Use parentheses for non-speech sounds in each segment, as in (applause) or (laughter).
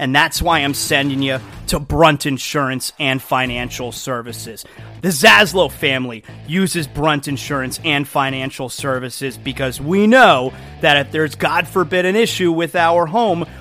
And that's why I'm sending you to Brunt Insurance and Financial Services. The Zaslow family uses Brunt Insurance and Financial Services because we know that if there's, God forbid, an issue with our home,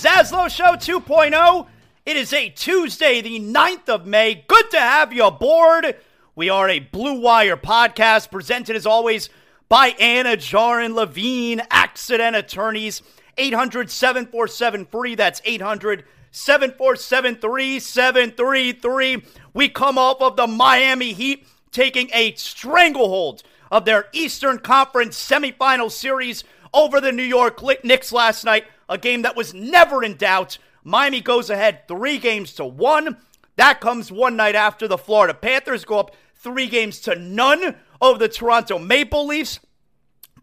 Zaslow Show 2.0. It is a Tuesday, the 9th of May. Good to have you aboard. We are a Blue Wire podcast presented as always by Anidjar and Levine, Accident Attorneys. 800 747 free. That's 800 747 3733. We come off of the Miami Heat taking a stranglehold of their Eastern Conference semifinal series over the New York Knicks last night, a game that was never in doubt. Miami goes ahead three games to one. That comes one night after the Florida Panthers go up three games to none over the Toronto Maple Leafs.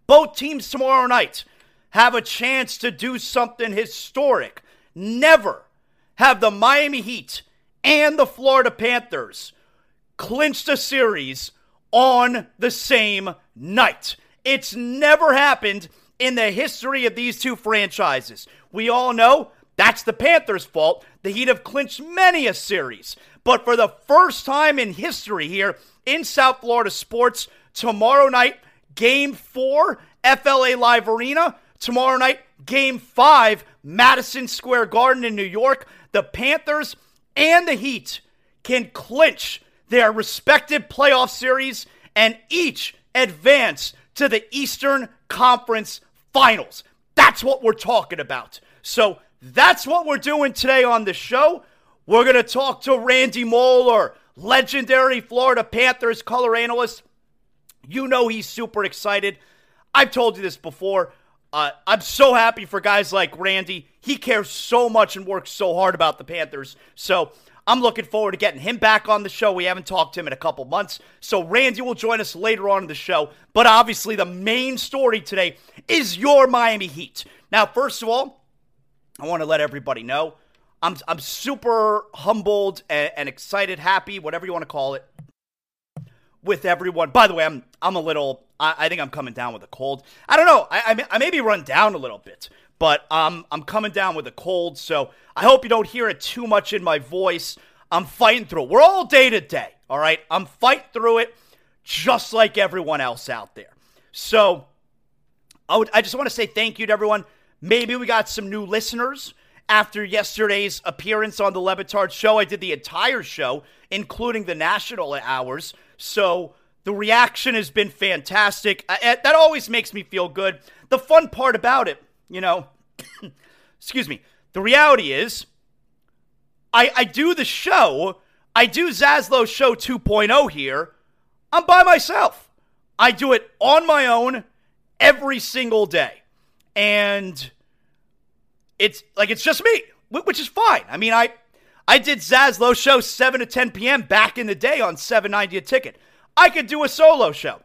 Both teams tomorrow night have a chance to do something historic. Never have the Miami Heat and the Florida Panthers clinched a series on the same night. It's never happened in the history of these two franchises. We all know that's the Panthers' fault. The Heat have clinched many a series. But for the first time in history here in South Florida sports, tomorrow night, game four, FLA Live Arena. Tomorrow night, game five, Madison Square Garden in New York. The Panthers and the Heat can clinch their respective playoff series and each advance to the Eastern Conference Finals. That's what we're talking about. So that's what we're doing today on the show. We're going to talk to Randy Moller, legendary Florida Panthers color analyst. You know he's super excited. I've told you this before. Uh, I'm so happy for guys like Randy. He cares so much and works so hard about the Panthers. So I'm looking forward to getting him back on the show. We haven't talked to him in a couple months. So Randy will join us later on in the show. But obviously, the main story today is your Miami Heat. Now, first of all, I want to let everybody know I'm, I'm super humbled and, and excited, happy, whatever you want to call it, with everyone. By the way, I'm I'm a little. I, I think I'm coming down with a cold. I don't know. I, I, may, I maybe run down a little bit, but um, I'm coming down with a cold. So I hope you don't hear it too much in my voice. I'm fighting through it. We're all day to day. All right. I'm fighting through it, just like everyone else out there. So I, would, I just want to say thank you to everyone Maybe we got some new listeners after yesterday's appearance on the Le Batard show. I did the entire show, including the national hours. So the reaction has been fantastic. I, that always makes me feel good. The fun part about it, you know, (coughs) excuse me, the reality is I, I do the show. I do Zaslow Show 2.0 here. I'm by myself. I do it on my own every single day. And it's like it's just me, which is fine. I mean, I I did Zaslow show 7 to 10 p.m. back in the day on 790 a ticket. I could do a solo show.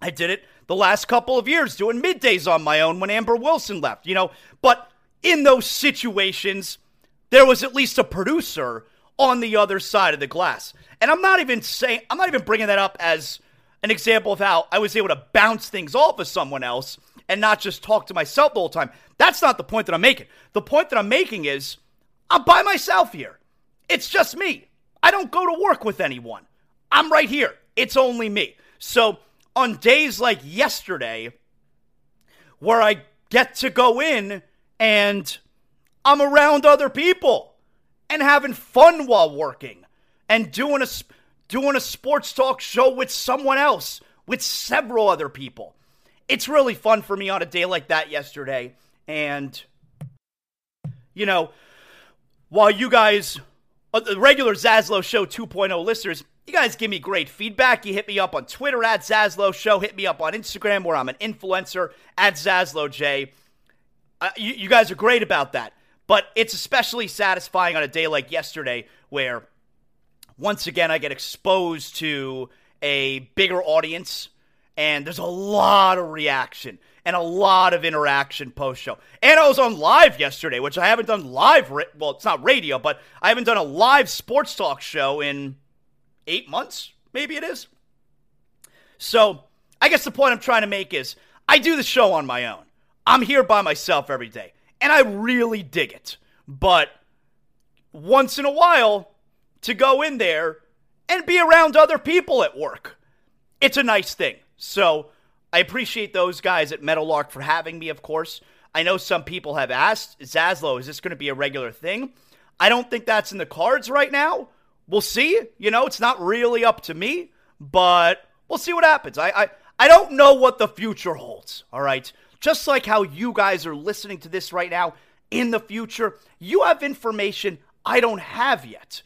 I did it the last couple of years doing middays on my own when Amber Wilson left, you know. But in those situations, there was at least a producer on the other side of the glass. And I'm not even saying, I'm not even bringing that up as an example of how I was able to bounce things off of someone else and not just talk to myself the whole time. That's not the point that I'm making. The point that I'm making is I'm by myself here. It's just me. I don't go to work with anyone. I'm right here. It's only me. So on days like yesterday, where I get to go in and I'm around other people and having fun while working and doing a doing a sports talk show with someone else, with several other people. It's really fun for me on a day like that yesterday. And, you know, while you guys, uh, the regular Zaslow Show 2.0 listeners, you guys give me great feedback. You hit me up on Twitter at Zaslow Show. Hit me up on Instagram where I'm an influencer at Zaslow J. Uh, you, you guys are great about that. But it's especially satisfying on a day like yesterday where once again I get exposed to a bigger audience and there's a lot of reaction and a lot of interaction post show. And I was on live yesterday, which I haven't done live. well, it's not radio, but I haven't done a live sports talk show in eight months. Maybe it is. So I guess the point I'm trying to make is I do the show on my own. I'm here by myself every day, and I really dig it. But once in a while, to go in there and be around other people at work, it's a nice thing. So I appreciate those guys at Meadowlark for having me, of course. I know some people have asked, Zaslow, is this going to be a regular thing? I don't think that's in the cards right now. We'll see. You know, it's not really up to me, but we'll see what happens. I, I, I don't know what the future holds, all right? Just like how you guys are listening to this right now, in the future, you have information I don't have yet.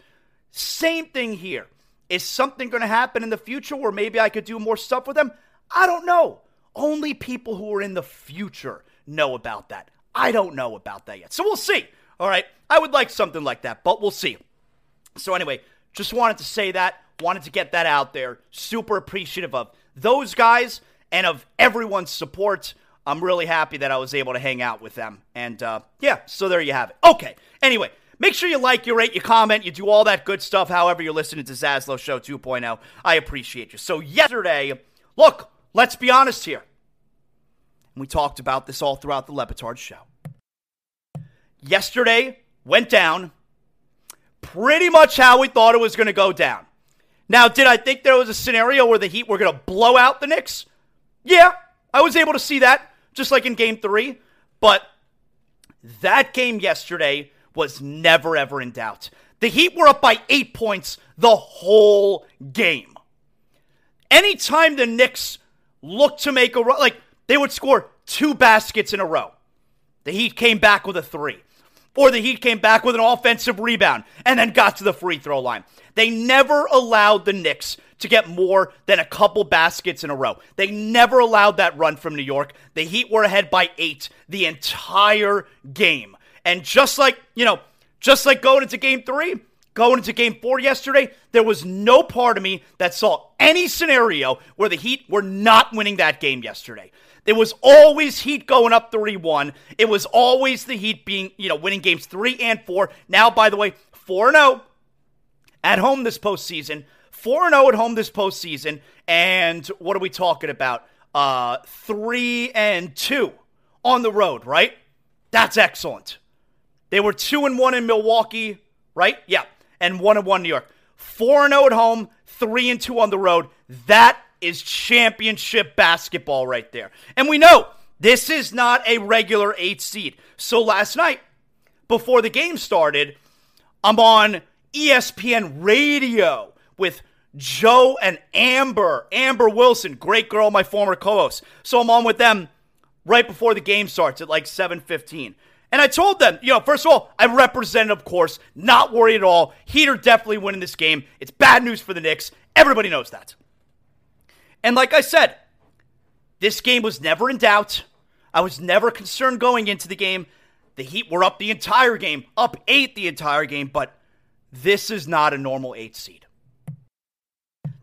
Same thing here. Is something going to happen in the future where maybe I could do more stuff with them? I don't know. Only people who are in the future know about that. I don't know about that yet. So we'll see. All right. I would like something like that, but we'll see. So, anyway, just wanted to say that. Wanted to get that out there. Super appreciative of those guys and of everyone's support. I'm really happy that I was able to hang out with them. And uh, yeah, so there you have it. Okay. Anyway, Make sure you like, you rate, you comment, you do all that good stuff, however you're listening to Zaslow Show 2.0. I appreciate you. So, yesterday, look, let's be honest here. We talked about this all throughout the Le Batard show. Yesterday went down pretty much how we thought it was going to go down. Now, did I think there was a scenario where the Heat were going to blow out the Knicks? Yeah, I was able to see that, just like in game three. But that game yesterday was never, ever in doubt. The Heat were up by eight points the whole game. Anytime the Knicks looked to make a run, like they would score two baskets in a row. The Heat came back with a three. Or the Heat came back with an offensive rebound and then got to the free throw line. They never allowed the Knicks to get more than a couple baskets in a row. They never allowed that run from New York. The Heat were ahead by eight the entire game. And just like, you know, just like going into game three, going into game four yesterday, there was no part of me that saw any scenario where the Heat were not winning that game yesterday. There was always Heat going up 3 1. It was always the Heat being, you know, winning games three and four. Now, by the way, 4 0 at home this postseason. 4 0 at home this postseason. And what are we talking about? Uh, 3 and 2 on the road, right? That's excellent. They were 2 and 1 in Milwaukee, right? Yeah. And 1 and 1 New York. 4 and 0 at home, 3 and 2 on the road. That is championship basketball right there. And we know this is not a regular 8 seed. So last night, before the game started, I'm on ESPN radio with Joe and Amber, Amber Wilson, great girl, my former co-host. So I'm on with them right before the game starts at like 7:15. And I told them, you know, first of all, I represented, of course, not worried at all. Heat are definitely winning this game. It's bad news for the Knicks. Everybody knows that. And like I said, this game was never in doubt. I was never concerned going into the game. The Heat were up the entire game, up eight the entire game, but this is not a normal eight seed.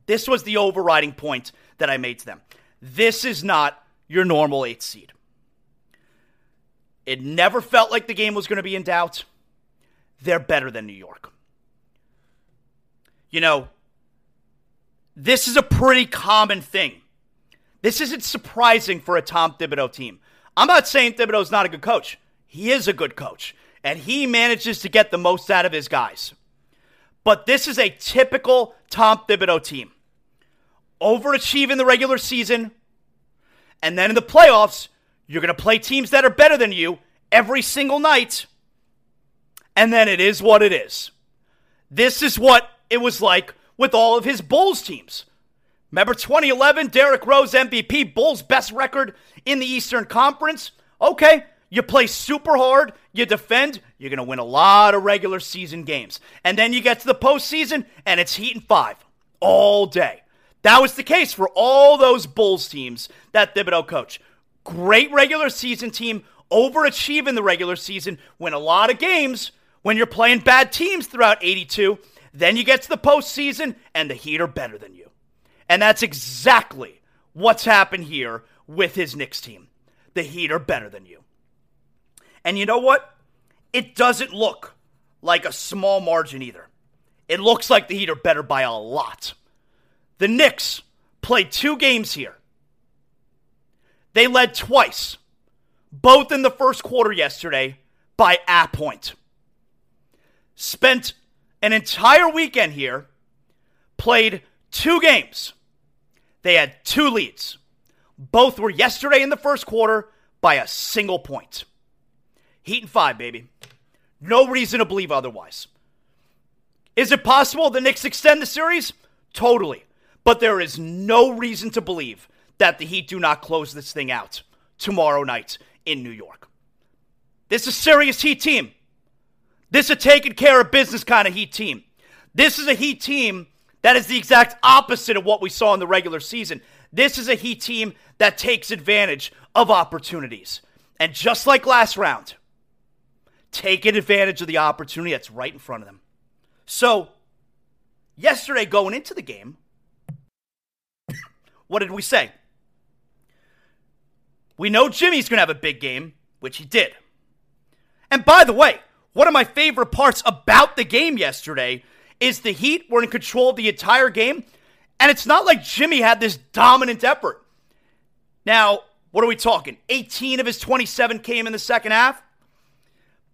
This was the overriding point that I made to them. This is not your normal eight seed. It never felt like the game was going to be in doubt. They're better than New York. You know, this is a pretty common thing. This isn't surprising for a Tom Thibodeau team. I'm not saying Thibodeau's not a good coach. He is a good coach, and he manages to get the most out of his guys. But this is a typical Tom Thibodeau team. Overachieve in the regular season, and then in the playoffs, you're going to play teams that are better than you every single night. And then it is what it is. This is what it was like with all of his Bulls teams. Remember 2011, Derrick Rose MVP, Bulls best record in the Eastern Conference? Okay, you play super hard, you defend, you're going to win a lot of regular season games. And then you get to the postseason, and it's Heat and five all day. That was the case for all those Bulls teams that Thibodeau coach great regular season team, overachieve in the regular season, win a lot of games when you're playing bad teams throughout 82. Then you get to the postseason, and the Heat are better than you. And that's exactly what's happened here with his Knicks team. The Heat are better than you. And you know what? It doesn't look like a small margin either. It looks like the Heat are better by a lot. The Knicks played two games here. They led twice, both in the first quarter yesterday, by a point. Spent an entire weekend here, played two games. They had two leads. Both were yesterday in the first quarter by a single point. Heat and five, baby. No reason to believe otherwise. Is it possible the Knicks extend the series? Totally. But there is no reason to believe that the Heat do not close this thing out tomorrow night in New York. This is a serious Heat team. This is a taking care of business kind of Heat team. This is a Heat team that is the exact opposite of what we saw in the regular season. This is a Heat team that takes advantage of opportunities. And just like last round, taking advantage of the opportunity that's right in front of them. So, yesterday going into the game, (coughs) what did we say? We know Jimmy's going to have a big game, which he did. And by the way, one of my favorite parts about the game yesterday is the Heat were in control the entire game, and it's not like Jimmy had this dominant effort. Now, what are we talking? 18 of his 27 came in the second half.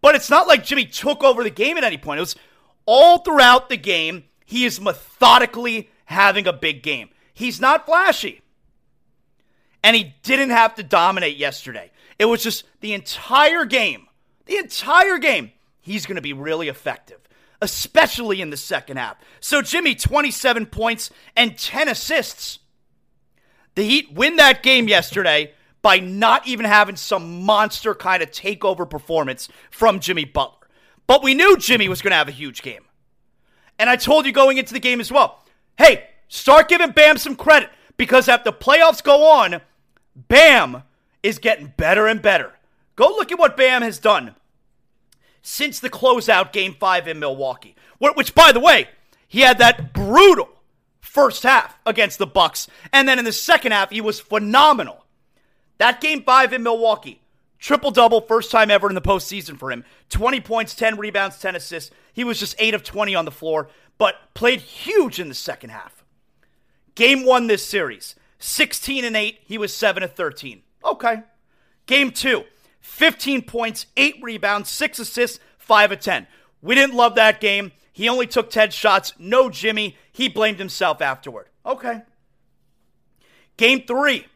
But it's not like Jimmy took over the game at any point. It was all throughout the game, he is methodically having a big game. He's not flashy and he didn't have to dominate yesterday. It was just the entire game, the entire game, he's going to be really effective, especially in the second half. So, Jimmy, 27 points and 10 assists. The Heat win that game yesterday by not even having some monster kind of takeover performance from Jimmy Butler. But we knew Jimmy was going to have a huge game. And I told you going into the game as well hey, start giving Bam some credit because after the playoffs go on, Bam is getting better and better. Go look at what Bam has done since the closeout game five in Milwaukee. Which, by the way, he had that brutal first half against the Bucks, and then in the second half, he was phenomenal. That game five in Milwaukee, triple double, first time ever in the postseason for him. 20 points, 10 rebounds, 10 assists. He was just 8 of 20 on the floor, but played huge in the second half. Game one this series. 16 and 8. He was 7 of 13. Okay. Game two 15 points, 8 rebounds, 6 assists, 5 of 10. We didn't love that game. He only took 10 shots. No Jimmy. He blamed himself afterward. Okay. Game three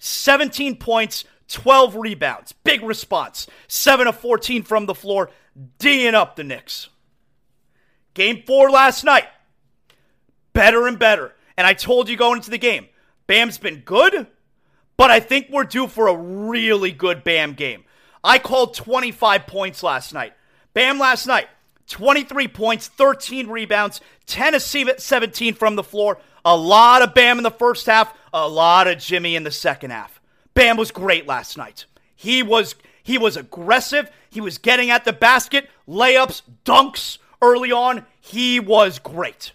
17 points, 12 rebounds. Big response. 7 of 14 from the floor, D'ing up the Knicks. Game four last night. Better and better. And I told you going into the game, Bam's been good, but I think we're due for a really good Bam game. I called 25 points last night. Bam last night, 23 points, 13 rebounds, 10 of 17 from the floor. A lot of Bam in the first half, a lot of Jimmy in the second half. Bam was great last night. He was he was aggressive. He was getting at the basket, layups, dunks early on. He was great.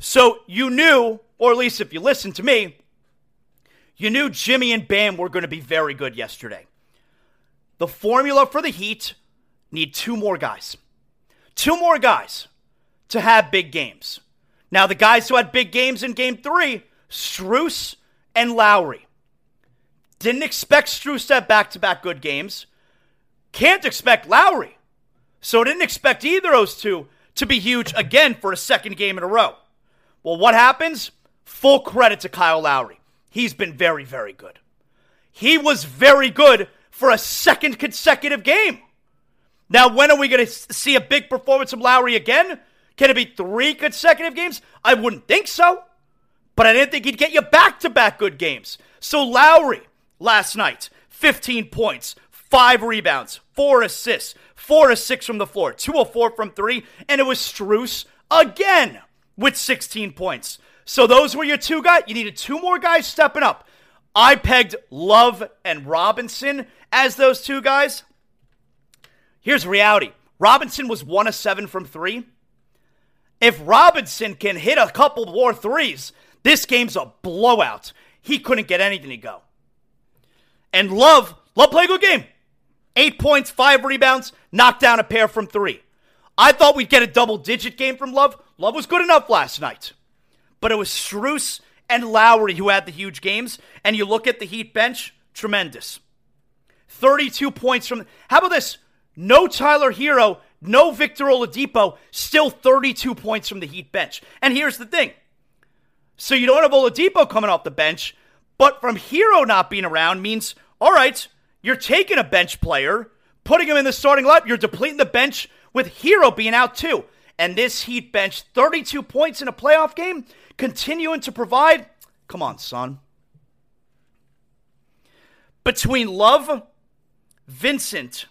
So you knew, or at least if you listened to me, you knew Jimmy and Bam were going to be very good yesterday. The formula for the Heat need two more guys. Two more guys to have big games. Now, the guys who had big games in game three, Strus and Lowry. Didn't expect Strus to have back to back good games. Can't expect Lowry. So didn't expect either of those two to be huge again for a second game in a row. Well, what happens? Full credit to Kyle Lowry. He's been very, very good. He was very good for a second consecutive game. Now, when are we going to see a big performance from Lowry again? Can it be three consecutive games? I wouldn't think so. But I didn't think he'd get you back to back good games. So, Lowry last night, 15 points, five rebounds, four assists, four to six from the floor, two of four from three, and it was Strus again with 16 points. So those were your two guys. You needed two more guys stepping up. I pegged Love and Robinson as those two guys. Here's reality Robinson was one of seven from three. If Robinson can hit a couple more threes, this game's a blowout. He couldn't get anything to go. And Love, Love played a good game. Eight points, five rebounds, knocked down a pair from three. I thought we'd get a double digit game from Love. Love was good enough last night. But it was Strus and Lowry who had the huge games. And you look at the Heat bench, tremendous. 32 points from. How about this? No Tyler Herro, no Victor Oladipo, still 32 points from the Heat bench. And here's the thing. So you don't have Oladipo coming off the bench, but from Herro not being around means, all right, you're taking a bench player, putting him in the starting lineup, you're depleting the bench with Herro being out too. And this Heat bench, 32 points in a playoff game, continuing to provide. Come on, son. Between Love, Vincent,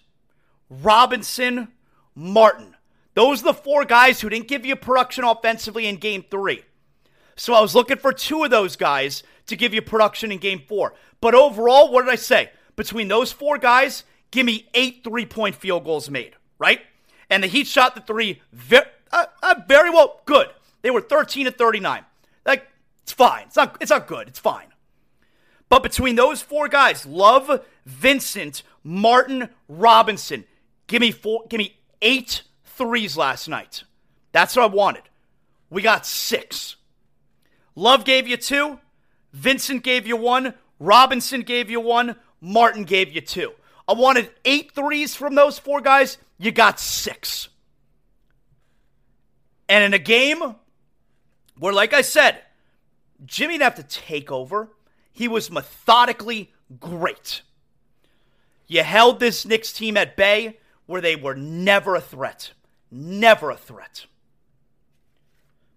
Robinson, Martin. Those are the four guys who didn't give you production offensively in game three. So I was looking for two of those guys to give you production in game four. But overall, what did I say? Between those four guys, give me eight three point field goals made, right? And the Heat shot the three very, uh, uh, very well good. They were 13 to 39. Like, it's fine. It's not, it's not good. It's fine. But between those four guys, Love, Vincent, Martin, Robinson, give me four, give me eight threes last night. That's what I wanted. We got six. Love gave you two. Vincent gave you one. Robinson gave you one. Martin gave you two. I wanted eight threes from those four guys. You got six. And in a game where, like I said, Jimmy didn't have to take over, he was methodically great. You held this Knicks team at bay where they were never a threat. Never a threat.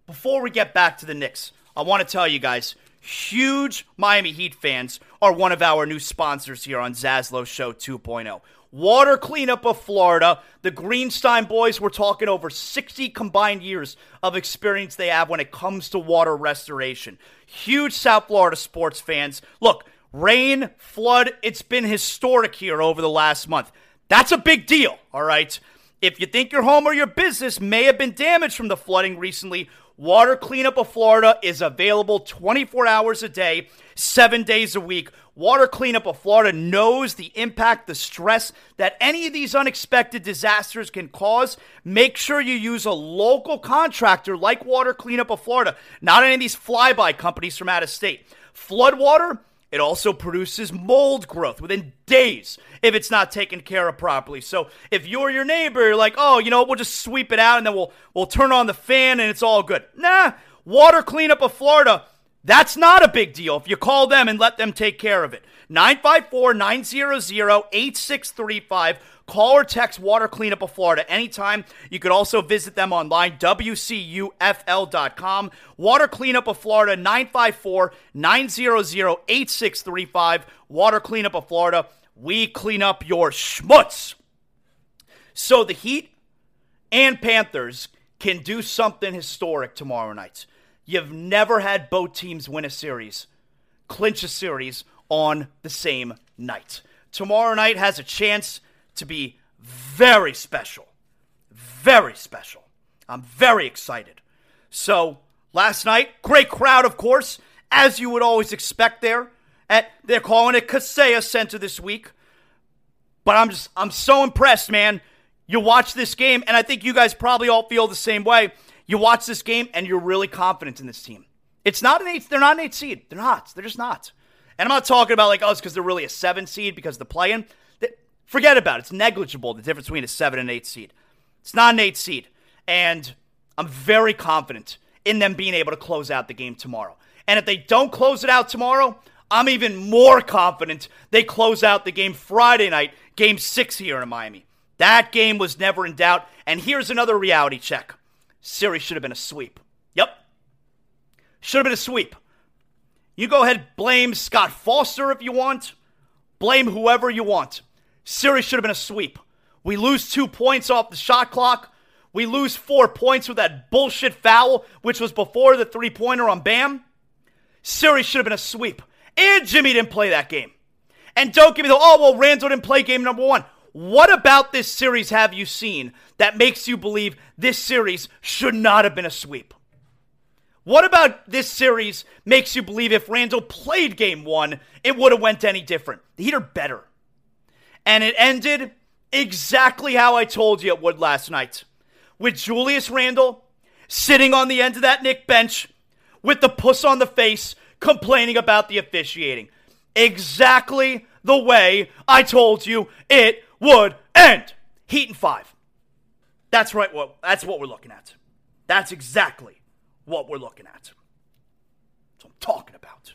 Before we get back to the Knicks, I want to tell you guys huge Miami Heat fans are one of our new sponsors here on Zaslow Show 2.0. Water Cleanup of Florida. The Greenstein boys were talking over 60 combined years of experience they have when it comes to water restoration. Huge South Florida sports fans. Look, rain, flood, it's been historic here over the last month. That's a big deal, all right? If you think your home or your business may have been damaged from the flooding recently, Water Cleanup of Florida is available 24 hours a day, seven days a week. Water Cleanup of Florida knows the impact, the stress that any of these unexpected disasters can cause. Make sure you use a local contractor like Water Cleanup of Florida, not any of these flyby companies from out of state. Floodwater it also produces mold growth within days if it's not taken care of properly. So if you're your neighbor, you're like, oh, you know, we'll just sweep it out and then we'll we'll turn on the fan and it's all good. Nah, water cleanup of Florida, that's not a big deal if you call them and let them take care of it. 954 900 8635 Call or text Water Cleanup of Florida anytime. You could also visit them online, WCUFL.com. Water Cleanup of Florida, 954 900 8635. Water Cleanup of Florida. we clean up your schmutz. So the Heat and Panthers can do something historic tomorrow night. You've never had both teams win a series, clinch a series on the same night. Tomorrow night has a chance to be very special. Very special. I'm very excited. So, last night, great crowd, of course, as you would always expect there. At they're calling it Kaseya Center this week. But I'm just I'm so impressed, man. You watch this game, and I think you guys probably all feel the same way. You watch this game, and you're really confident in this team. It's not an eight. They're not an eight seed. They're not. They're just not. And I'm not talking about like, oh, because they're really a seven seed because the play-in. Forget about it. It's negligible the difference between a seven and eight seed. It's not an eight seed, and I'm very confident in them being able to close out the game tomorrow. And if they don't close it out tomorrow, I'm even more confident they close out the game Friday night, game six here in Miami. That game was never in doubt. And here's another reality check series should have been a sweep. Yep. Should have been a sweep. You go ahead, blame Scott Foster if you want, blame whoever you want. Series should have been a sweep. We lose two points off the shot clock. We lose four points with that bullshit foul, which was before the three pointer on Bam. Series should have been a sweep. And Jimmy didn't play that game. And don't give me the, oh, well, Randle didn't play game number one. What about this series have you seen that makes you believe this series should not have been a sweep? What about this series makes you believe if Randle played game one, it would have went any different? The Heat are better. And it ended exactly how I told you it would last night. With Julius Randle sitting on the end of that Knick bench with the puss on the face complaining about the officiating. Exactly the way I told you it would end. Heat and five. That's right. What that's what we're looking at. That's exactly what we're looking at. That's what I'm talking about.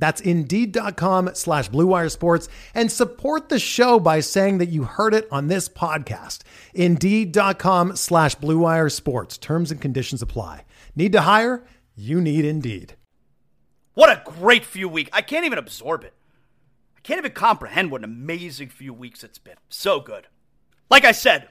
That's Indeed.com slash BlueWire Sports and support the show by saying that you heard it on this podcast. Indeed.com slash BlueWire Sports. Terms and conditions apply. Need to hire? You need Indeed. What a great few weeks. I can't even absorb it. I can't even comprehend what an amazing few weeks it's been. So good. Like I said,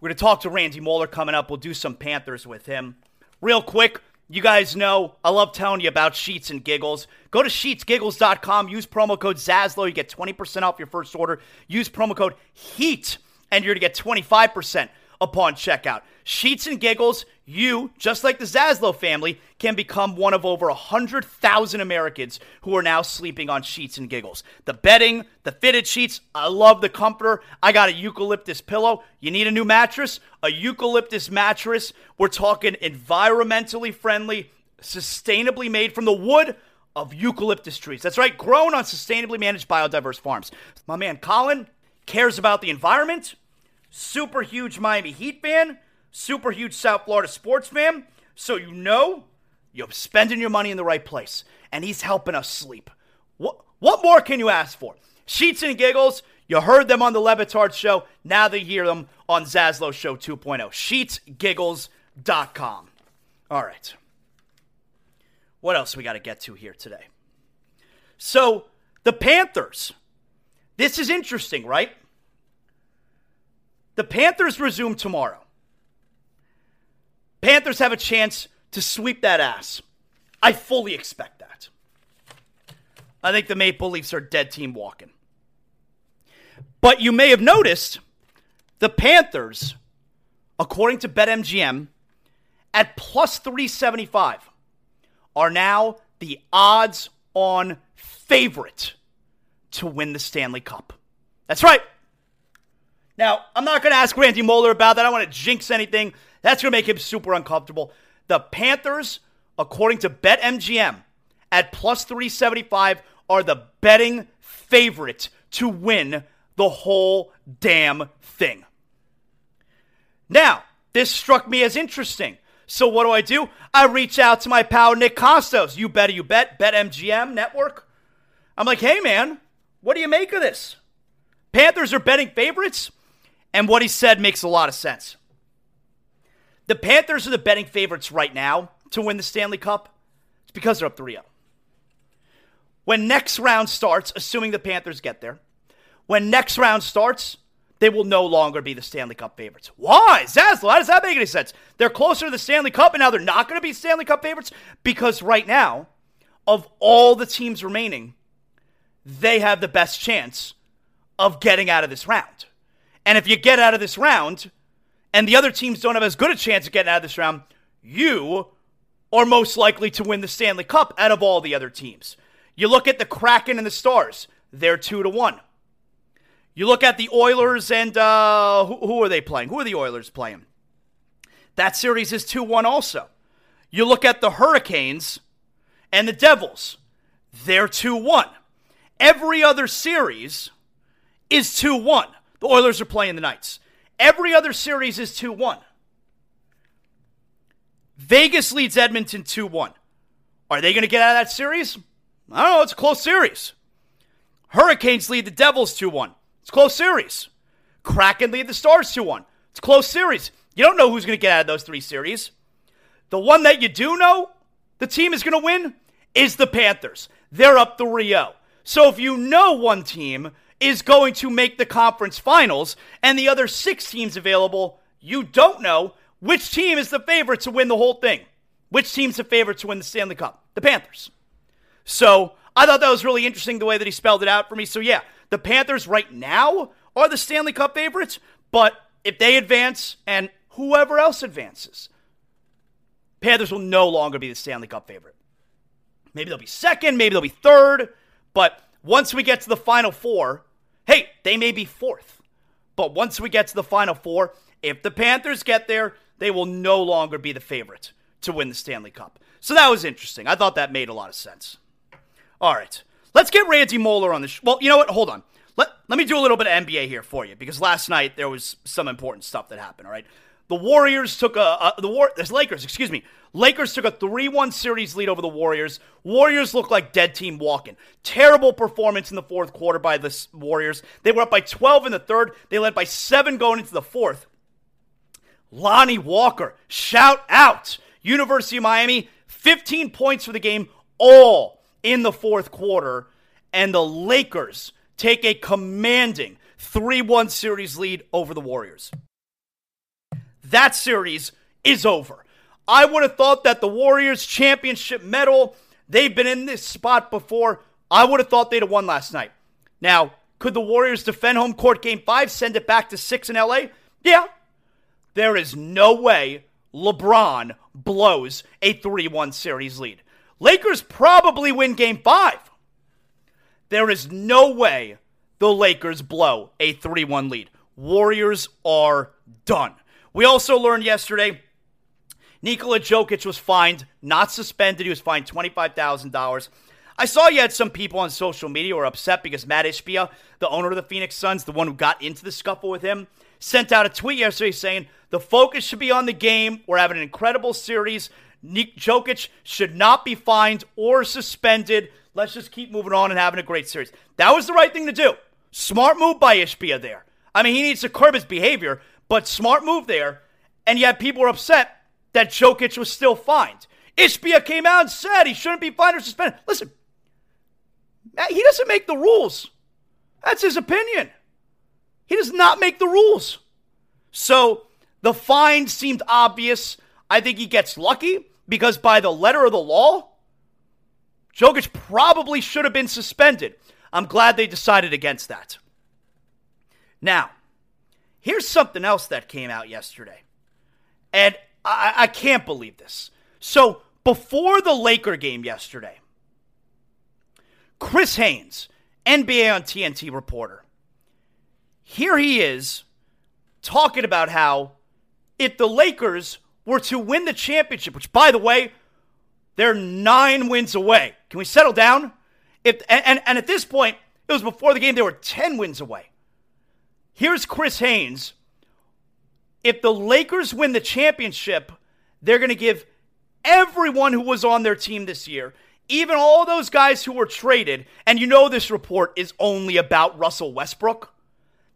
we're going to talk to Randy Moller coming up. We'll do some Panthers with him. Real quick, you guys know I love telling you about Sheets and Giggles. Go to sheetsgiggles.com, use promo code Zaslow. You get 20% off your first order. Use promo code HEAT, and you're to get 25% upon checkout. Sheets and Giggles, you, just like the Zaslow family, can become one of over 100,000 Americans who are now sleeping on Sheets and Giggles. The bedding, the fitted sheets, I love the comforter. I got a eucalyptus pillow. You need a new mattress? A eucalyptus mattress. We're talking environmentally friendly, sustainably made from the wood of eucalyptus trees. That's right, grown on sustainably managed biodiverse farms. My man Colin cares about the environment super huge Miami Heat fan, super huge South Florida sports fan. So you know you're spending your money in the right place. And he's helping us sleep. What, what more can you ask for? Sheets and giggles. You heard them on the Le Batard show. Now they hear them on Zaslow Show 2.0. Sheetsgiggles.com. All right. What else we got to get to here today? So, the Panthers. This is interesting, right? The Panthers resume tomorrow. Panthers have a chance to sweep that ass. I fully expect that. I think the Maple Leafs are dead team walking. But you may have noticed the Panthers, according to BetMGM at plus 375 are now the odds on favorite to win the Stanley Cup. That's right. Now, I'm not going to ask Randy Moller about that. I don't want to jinx anything. That's going to make him super uncomfortable. The Panthers, according to BetMGM, at plus 375 are the betting favorite to win the whole damn thing. Now, this struck me as interesting. So what do I do? I reach out to my pal Nick Kostos. You better you bet, BetMGM network. I'm like, hey man, what do you make of this? Panthers are betting favorites, and what he said makes a lot of sense. The Panthers are the betting favorites right now to win the Stanley Cup. It's because they're up 3 0. When next round starts, assuming the Panthers get there, when next round starts, they will no longer be the Stanley Cup favorites. Why? Zaslow, how does that make any sense? They're closer to the Stanley Cup, and now they're not going to be Stanley Cup favorites? Because right now, of all the teams remaining, they have the best chance of getting out of this round. And if you get out of this round, and the other teams don't have as good a chance of getting out of this round, you are most likely to win the Stanley Cup out of all the other teams. You look at the Kraken and the Stars, they're two to one. You look at the Oilers and uh, who, who are they playing? Who are the Oilers playing? That series is 2 1 also. You look at the Hurricanes and the Devils, they're 2 1. Every other series is 2 1. The Oilers are playing the Knights. Every other series is 2 1. Vegas leads Edmonton 2 1. Are they going to get out of that series? I don't know. It's a close series. Hurricanes lead the Devils 2 1. It's a close series. Kraken lead the Stars 2 1. It's a close series. You don't know who's going to get out of those three series. The one that you do know the team is going to win is the Panthers. They're up 3 0. So if you know one team is going to make the conference finals and the other six teams available, you don't know which team is the favorite to win the whole thing. Which team's the favorite to win the Stanley Cup? The Panthers. So I thought that was really interesting the way that he spelled it out for me. So yeah, the Panthers right now are the Stanley Cup favorites, but if they advance and whoever else advances, Panthers will no longer be the Stanley Cup favorite. Maybe they'll be second, maybe they'll be third, but once we get to the final four, hey, they may be fourth. But once we get to the final four, if the Panthers get there, they will no longer be the favorite to win the Stanley Cup. So that was interesting. I thought that made a lot of sense. All right. Let's get Randy Moller on the show. Well, you know what? Hold on. Let, let me do a little bit of NBA here for you because last night there was some important stuff that happened, all right? The Warriors took a, a the War the Lakers, excuse me. Lakers took a 3-1 series lead over the Warriors. Warriors look like dead team walking. Terrible performance in the fourth quarter by the Warriors. They were up by 12 in the third. They led by 7 going into the fourth. Lonnie Walker, shout out. University of Miami, 15 points for the game, all in the fourth quarter. And the Lakers take a commanding 3 1 series lead over the Warriors that series is over. I would have thought that the Warriors championship medal, they've been in this spot before. I would have thought they'd have won last night. Now, could the Warriors defend home court game five, send it back to six in LA? Yeah. There is no way LeBron blows a 3 1 series lead. Lakers probably win game five. There is no way the Lakers blow a 3 1 lead. Warriors are done. We also learned yesterday Nikola Jokic was fined, not suspended. He was fined $25,000. I saw you had some people on social media were upset because Matt Ishbia, the owner of the Phoenix Suns, the one who got into the scuffle with him, sent out a tweet yesterday saying the focus should be on the game. We're having an incredible series. Nik Jokic should not be fined or suspended. Let's just keep moving on and having a great series. That was the right thing to do. Smart move by Ishbia there. I mean, he needs to curb his behavior, but smart move there. And yet people were upset that Jokic was still fined. Ishbia came out and said he shouldn't be fined or suspended. Listen, he doesn't make the rules. That's his opinion. He does not make the rules. So the fine seemed obvious. I think he gets lucky because by the letter of the law, Jokic probably should have been suspended. I'm glad they decided against that. Now, Here's something else that came out yesterday. And I, I can't believe this. So before the Laker game yesterday, Chris Haynes, NBA on TNT reporter, here he is talking about how if the Lakers were to win the championship, which by the way, they're nine wins away. Can we settle down? If and, and, and at this point, it was before the game, they were 10 wins away. Here's Chris Haynes. If the Lakers win the championship, they're going to give everyone who was on their team this year, even all those guys who were traded, and you know this report is only about Russell Westbrook,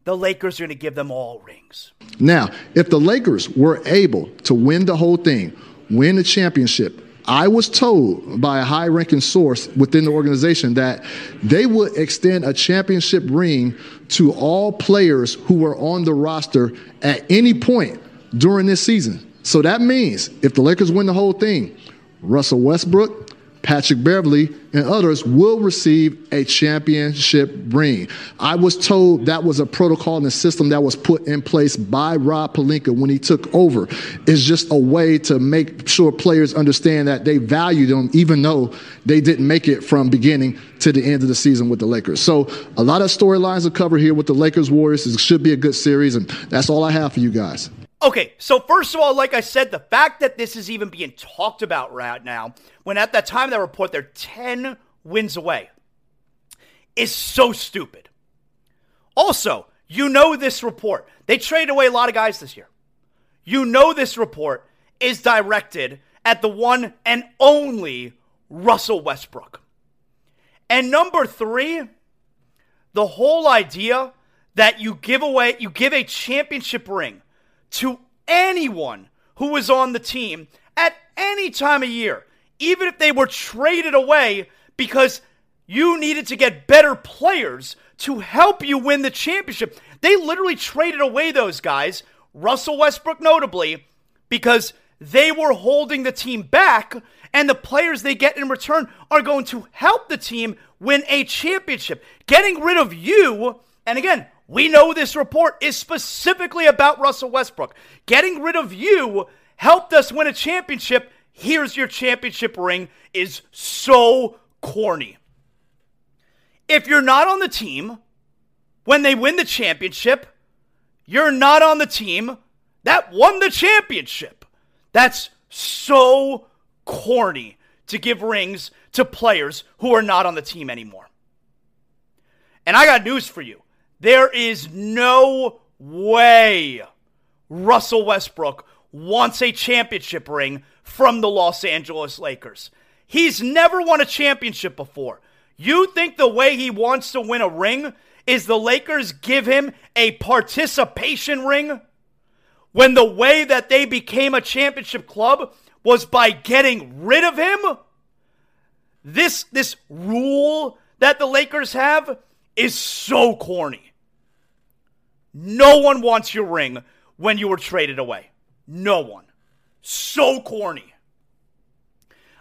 the Lakers are going to give them all rings. Now, if the Lakers were able to win the whole thing, win the championship, I was told by a high ranking source within the organization that they would extend a championship ring to all players who were on the roster at any point during this season. So that means if the Lakers win the whole thing, Russell Westbrook, Patrick Beverley, and others will receive a championship ring. I was told that was a protocol and a system that was put in place by Rob Pelinka when he took over. It's just a way to make sure players understand that they value them, even though they didn't make it from beginning to the end of the season with the Lakers. So a lot of storylines to cover here with the Lakers Warriors. It should be a good series, and that's all I have for you guys. Okay, so first of all, like I said, the fact that this is even being talked about right now, when at that time of that report they're 10 wins away, is so stupid. Also, you know this report. They traded away a lot of guys this year. You know this report is directed at the one and only Russell Westbrook. And number three, the whole idea that you give away, you give a championship ring to anyone who was on the team at any time of year, even if they were traded away because you needed to get better players to help you win the championship. They literally traded away those guys, Russell Westbrook notably, because they were holding the team back, and the players they get in return are going to help the team win a championship. Getting rid of you, and again, we know this report is specifically about Russell Westbrook. Getting rid of you helped us win a championship. Here's your championship ring is so corny. If you're not on the team when they win the championship, you're not on the team that won the championship. That's so corny to give rings to players who are not on the team anymore. And I got news for you. There is no way Russell Westbrook wants a championship ring from the Los Angeles Lakers. He's never won a championship before. You think the way he wants to win a ring is the Lakers give him a participation ring? When the way that they became a championship club was by getting rid of him? This this rule that the Lakers have is so corny. No one wants your ring when you were traded away. No one. So corny.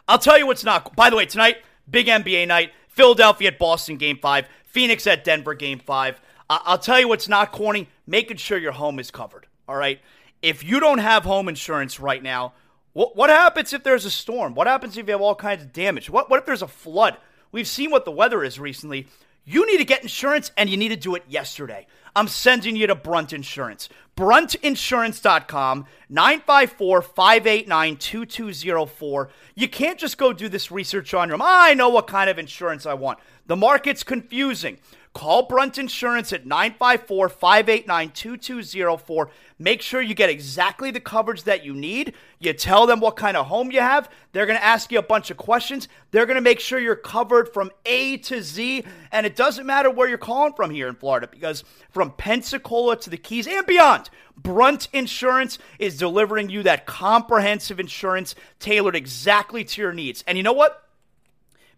I'll tell you what's not. By the way, tonight, big NBA night. Philadelphia at Boston, game five. Phoenix at Denver, game five. I'll tell you what's not corny. Making sure your home is covered. All right. If you don't have home insurance right now, what, what happens if there's a storm? What happens if you have all kinds of damage? What, what if there's a flood? We've seen what the weather is recently. You need to get insurance and you need to do it yesterday. I'm sending you to Brunt Insurance. BruntInsurance.com, 954 589 2204. You can't just go do this research on your own. I know what kind of insurance I want. The market's confusing. Call Brunt Insurance at 954 589 2204. Make sure you get exactly the coverage that you need. You tell them what kind of home you have. They're going to ask you a bunch of questions. They're going to make sure you're covered from A to Z. And it doesn't matter where you're calling from here in Florida because from Pensacola to the Keys and beyond, Brunt Insurance is delivering you that comprehensive insurance tailored exactly to your needs. And you know what?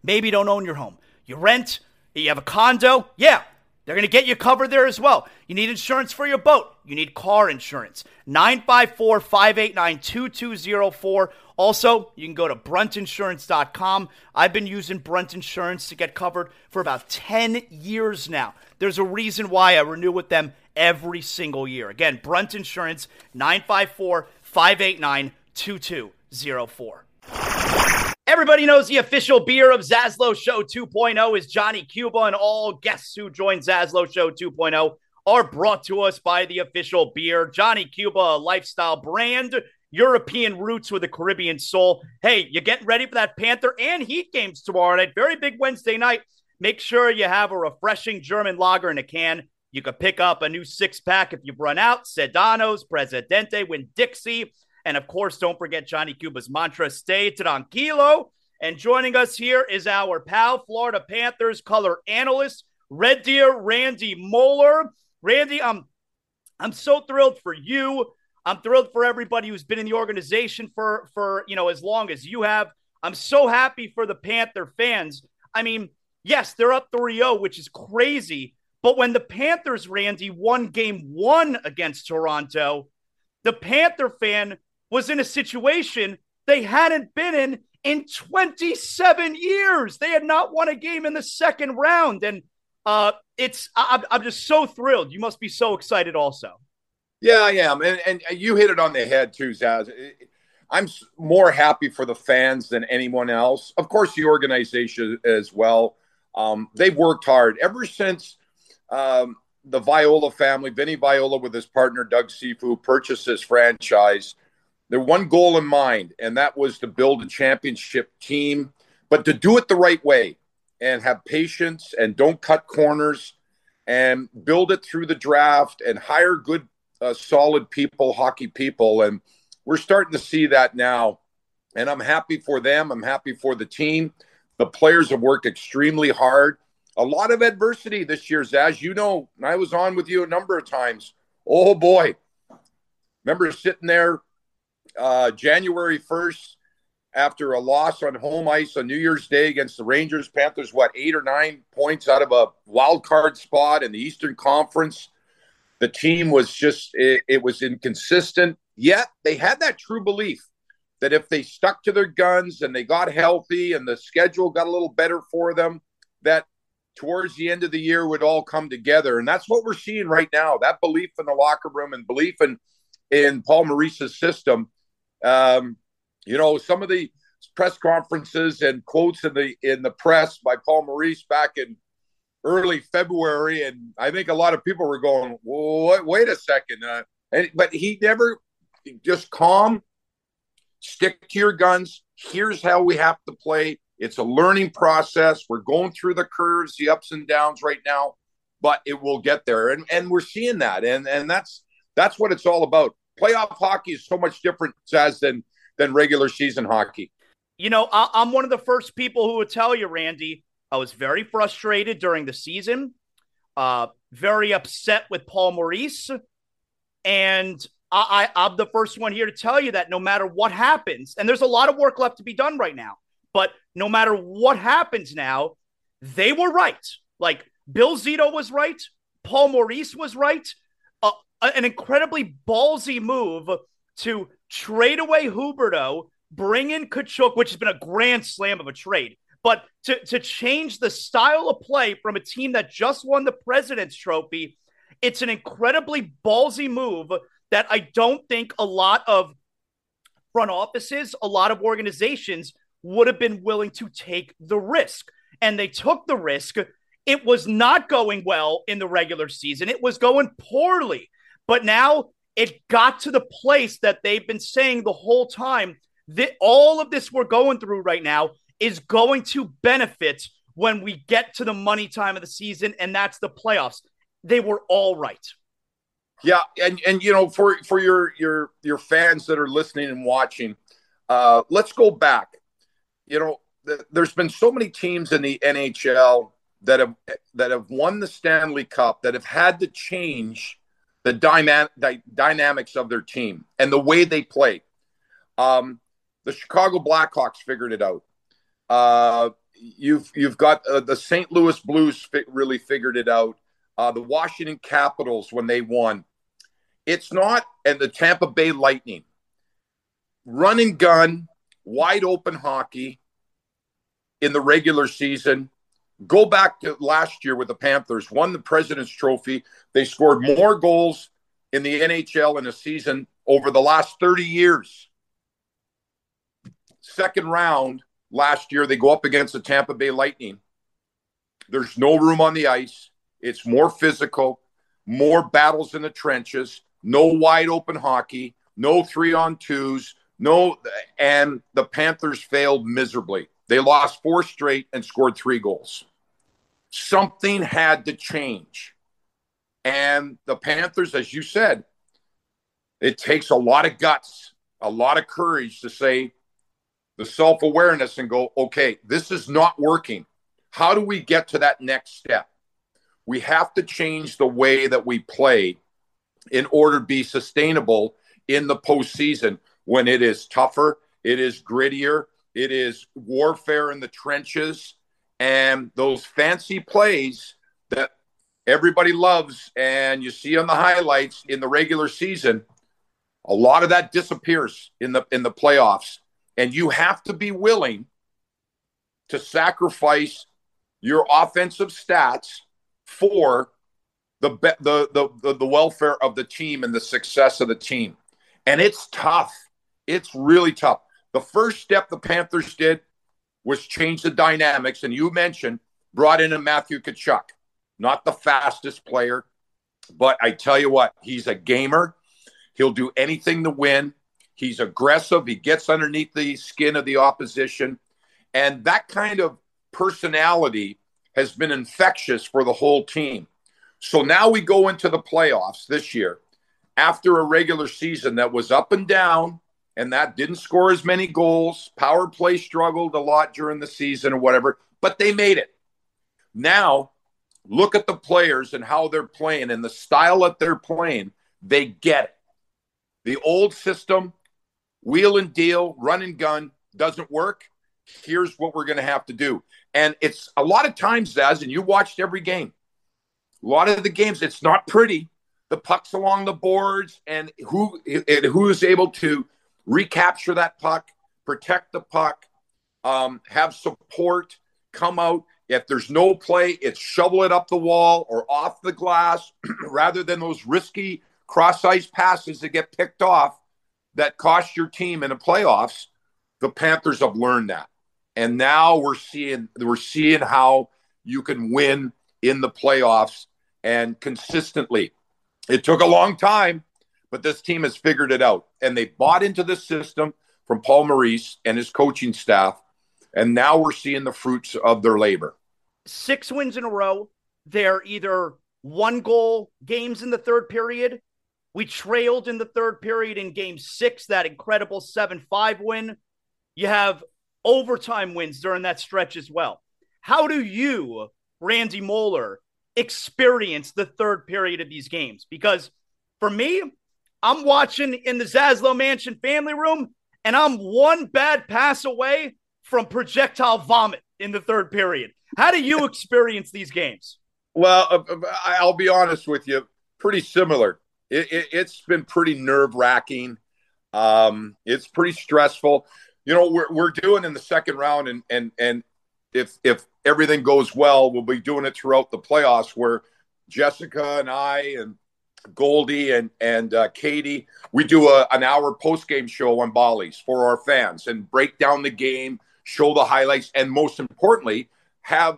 Maybe you don't own your home. You rent you have a condo? Yeah, they're going to get you covered there as well. You need insurance for your boat. You need car insurance. 954 589 2204. Also, you can go to bruntinsurance.com. I've been using Brunt Insurance to get covered for about 10 years now. There's a reason why I renew with them every single year. Again, Brunt Insurance, 954 589 2204. Everybody knows the official beer of Zaslow Show 2.0 is Johnny Cuba, and all guests who join Zaslow Show 2.0 are brought to us by the official beer. Johnny Cuba, a lifestyle brand, European roots with a Caribbean soul. Hey, you getting ready for that Panther and Heat games tomorrow night? Very big Wednesday night. Make sure you have a refreshing German lager in a can. You could pick up a new six pack if you've run out. Sedanos, Presidente, Winn-Dixie. And of course, don't forget Johnny Cuba's mantra stay tranquilo. And joining us here is our pal, Florida Panthers color analyst, Red Deer Randy Moller. Randy, I'm I'm so thrilled for you. I'm thrilled for everybody who's been in the organization for for you know as long as you have. I'm so happy for the Panther fans. I mean, yes, they're up 3-0, which is crazy. But when the Panthers, Randy, won game one against Toronto, the Panther fan was in a situation they hadn't been in in 27 years. They had not won a game in the second round. And uh, it's, I, I'm just so thrilled. You must be so excited also. Yeah, I am. And, and you hit it on the head too, Zaz. I'm more happy for the fans than anyone else. Of course, the organization as well. Um, they've worked hard ever since um, the Viola family, Vinny Viola, with his partner Doug Cifu, purchased this franchise their one goal in mind, and that was to build a championship team, but to do it the right way and have patience and don't cut corners and build it through the draft and hire good, uh, solid people, hockey people. And we're starting to see that now. And I'm happy for them. I'm happy for the team. The players have worked extremely hard. A lot of adversity this year, as you know. I was on with you a number of times. Oh boy. Remember sitting there uh, January 1st after a loss on home ice on New Year's Day against the Rangers. Panthers, what, eight or nine points out of a wild card spot in the Eastern Conference. The team was just, it, it was inconsistent. Yet they had that true belief that if they stuck to their guns and they got healthy and the schedule got a little better for them, that towards the end of the year would all come together. And that's what we're seeing right now. That belief in the locker room and belief in in Paul Maurice's system um, you know, some of the press conferences and quotes in the in the press by Paul Maurice back in early February, and I think a lot of people were going, "Wait, wait a second. Uh, and but he never just calm, stick to your guns. Here's how we have to play. It's a learning process. We're going through the curves, the ups and downs right now, but it will get there, and and we're seeing that, and and that's that's what it's all about playoff hockey is so much different as than than regular season hockey. You know, I, I'm one of the first people who would tell you, Randy, I was very frustrated during the season, uh, very upset with Paul Maurice, and I, I, I'm the first one here to tell you that no matter what happens, and there's a lot of work left to be done right now, but no matter what happens now, they were right. Like Bill Zito was right, Paul Maurice was right an incredibly ballsy move to trade away Huberdeau, bring in Tkachuk, which has been a grand slam of a trade, but to, to change the style of play from a team that just won the President's Trophy, it's an incredibly ballsy move that I don't think a lot of front offices, a lot of organizations would have been willing to take the risk. And they took the risk. It was not going well in the regular season, it was going poorly. But now it got to the place that they've been saying the whole time that all of this we're going through right now is going to benefit when we get to the money time of the season, and that's the playoffs. They were all right. Yeah, and and you know, for for your your your fans that are listening and watching, uh, let's go back. You know, th- there's been so many teams in the NHL that have that have won the Stanley Cup that have had to change the dyma- dy- dynamics of their team and the way they play. Um, the Chicago Blackhawks figured it out. Uh, you've you've got uh, the St. Louis Blues fi- really figured it out. Uh, the Washington Capitals when they won. It's not, and the Tampa Bay Lightning. Run and gun, wide open hockey in the regular season Go back to last year with the Panthers, won the President's Trophy. They scored more goals in the NHL in a season over the last 30 years. second round last year, they go up against the Tampa Bay Lightning. There's no room on the ice. It's more physical, more battles in the trenches, no wide open hockey, no three on twos, no, and the Panthers failed miserably. They lost four straight and scored three goals. Something had to change. And the Panthers, as you said, it takes a lot of guts, a lot of courage to say the self awareness and go, okay, this is not working. How do we get to that next step? We have to change the way that we play in order to be sustainable in the postseason when it is tougher, it is grittier, it is warfare in the trenches, and those fancy plays that everybody loves and you see on the highlights in the regular season a lot of that disappears in the in the playoffs. And you have to be willing to sacrifice your offensive stats for the, the the the the welfare of the team and the success of the team. And it's tough. It's really tough. The first step the panthers did was change the dynamics and you mentioned brought in a matthew tkachuk not the fastest player but i tell you what he's a gamer he'll do anything to win He's aggressive. He gets underneath the skin of the opposition. And that kind of personality has been infectious for the whole team. So now we go into the playoffs this year after a regular season that was up and down and that didn't score as many goals. Power play struggled a lot during the season or whatever, but they made it. Now, look at the players and how they're playing and the style that they're playing. They get it. The old system wheel and deal, run and gun doesn't work. Here's what we're going to have to do. And it's a lot of times, Zaz, and you watched every game. A lot of the games, it's not pretty. The pucks along the boards, and who and who is able to recapture that puck, protect the puck, um, have support, come out. If there's no play, it's shovel it up the wall or off the glass, (clears throat) rather than those risky cross ice passes that get picked off that cost your team in the playoffs, the Panthers have learned that. And now we're seeing we're seeing how you can win in the playoffs and consistently. It took a long time, but this team has figured it out. And they bought into the system from Paul Maurice and his coaching staff. And now we're seeing the fruits of their labor. Six wins in a row. They're either one goal games in the third period we trailed in the third period in game six, that incredible 7 5 win. You have overtime wins during that stretch as well. How do you, Randy Moller, experience the third period of these games? Because for me, I'm watching in the Zaslow Mansion family room, and I'm one bad pass away from projectile vomit in the third period. How do you (laughs) experience these games? Well, uh, uh, I'll be honest with you, pretty similar it, has it, been pretty nerve wracking. Um, it's pretty stressful. You know, we're, we're doing in the second round, and and and if if everything goes well, we'll be doing it throughout the playoffs. Where Jessica and I and Goldie and and uh, Katie, we do a, an hour post game show on Bally's for our fans and break down the game, show the highlights, and most importantly, have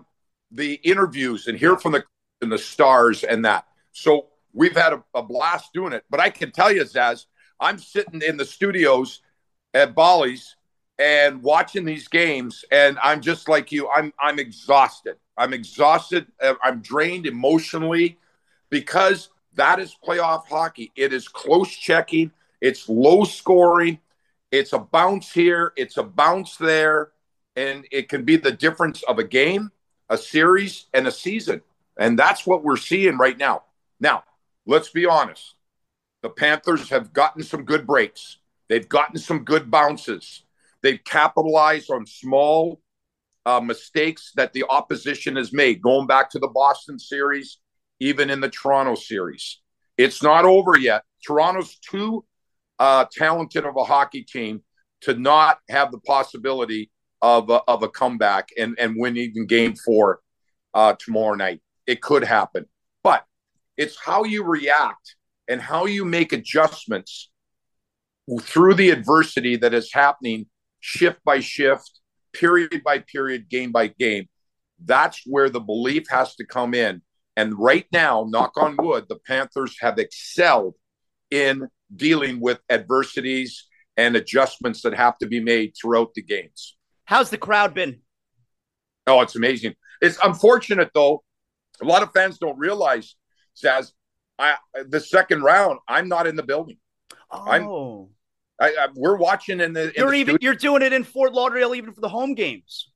the interviews and hear from the and the stars and that. So we've had a, a, blast doing it. But I can tell you, Zaz, I'm sitting in the studios at Bally's and watching these games, and I'm just like you. I'm I'm exhausted. I'm exhausted. Uh, I'm drained emotionally because that is playoff hockey. It is close checking. It's low scoring. It's a bounce here. It's a bounce there, and it can be the difference of a game, a series, and a season. And that's what we're seeing right now. Now, let's be honest. The Panthers have gotten some good breaks. They've gotten some good bounces. They've capitalized on small uh, mistakes that the opposition has made, going back to the Boston series, even in the Toronto series. It's not over yet. Toronto's too uh, talented of a hockey team to not have the possibility of a, of a comeback and, and win even game four uh, tomorrow night. It could happen. But it's how you react and how you make adjustments through the adversity that is happening shift by shift, period by period, game by game. That's where the belief has to come in. And right now, knock on wood, the Panthers have excelled in dealing with adversities and adjustments that have to be made throughout the games. How's the crowd been? Oh, it's amazing. It's unfortunate though. A lot of fans don't realize, Zaz, I the second round, I'm not in the building. Oh, I, I, we're watching in the. In you're the even studio. you're doing it in Fort Lauderdale even for the home games.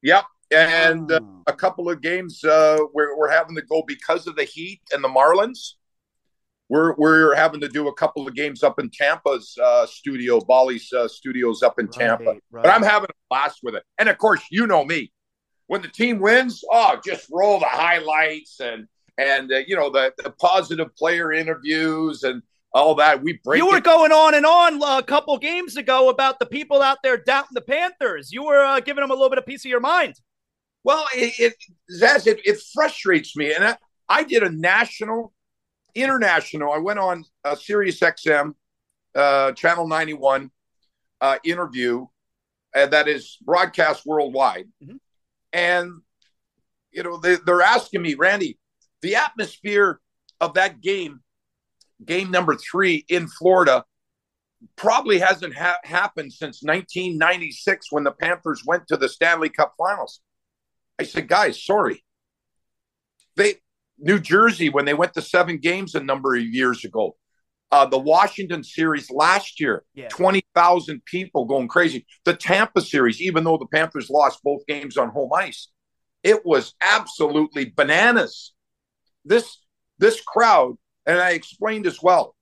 Yep, and uh, Oh. a couple of games uh, we're we're having to go because of the heat and the Marlins. We're we're having to do a couple of games up in Tampa's uh, studio, Bally's uh, studios up in Tampa. Right, right. But I'm having a blast with it. And of course, you know me. When the team wins, oh, just roll the highlights and and uh, you know the, the positive player interviews and all that. We break you were it. going on and on uh, a couple games ago about the people out there doubting the Panthers. You were uh, giving them a little bit of piece of your mind. Well, it, it Zaz, it, it frustrates me, and I, I did a national, international. I went on uh, Sirius XM, uh, Channel ninety one, uh, interview, uh, that is broadcast worldwide, Mhm. and you know they, they're asking me, Randy, the atmosphere of that game, game number three in Florida, probably hasn't ha- happened since 1996 when the Panthers went to the Stanley Cup Finals. I said, guys, sorry. They New Jersey when they went to seven games a number of years ago. Uh, the Washington series last year, Yeah. twenty thousand people going crazy. The Tampa series, even though the Panthers lost both games on home ice, it was absolutely bananas. This this crowd, and I explained as well.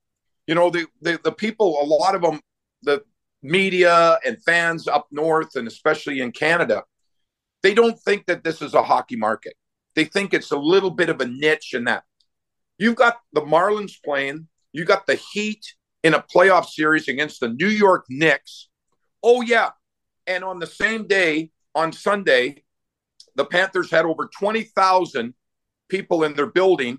You know, the the, the people, a lot of them, the media and fans up north, and especially in Canada, they don't think that this is a hockey market. They think it's a little bit of a niche in that. You've got the Marlins playing, you got the Heat in a playoff series against the New York Knicks. Oh, yeah. And on the same day, on Sunday, the Panthers had over 20,000 people in their building.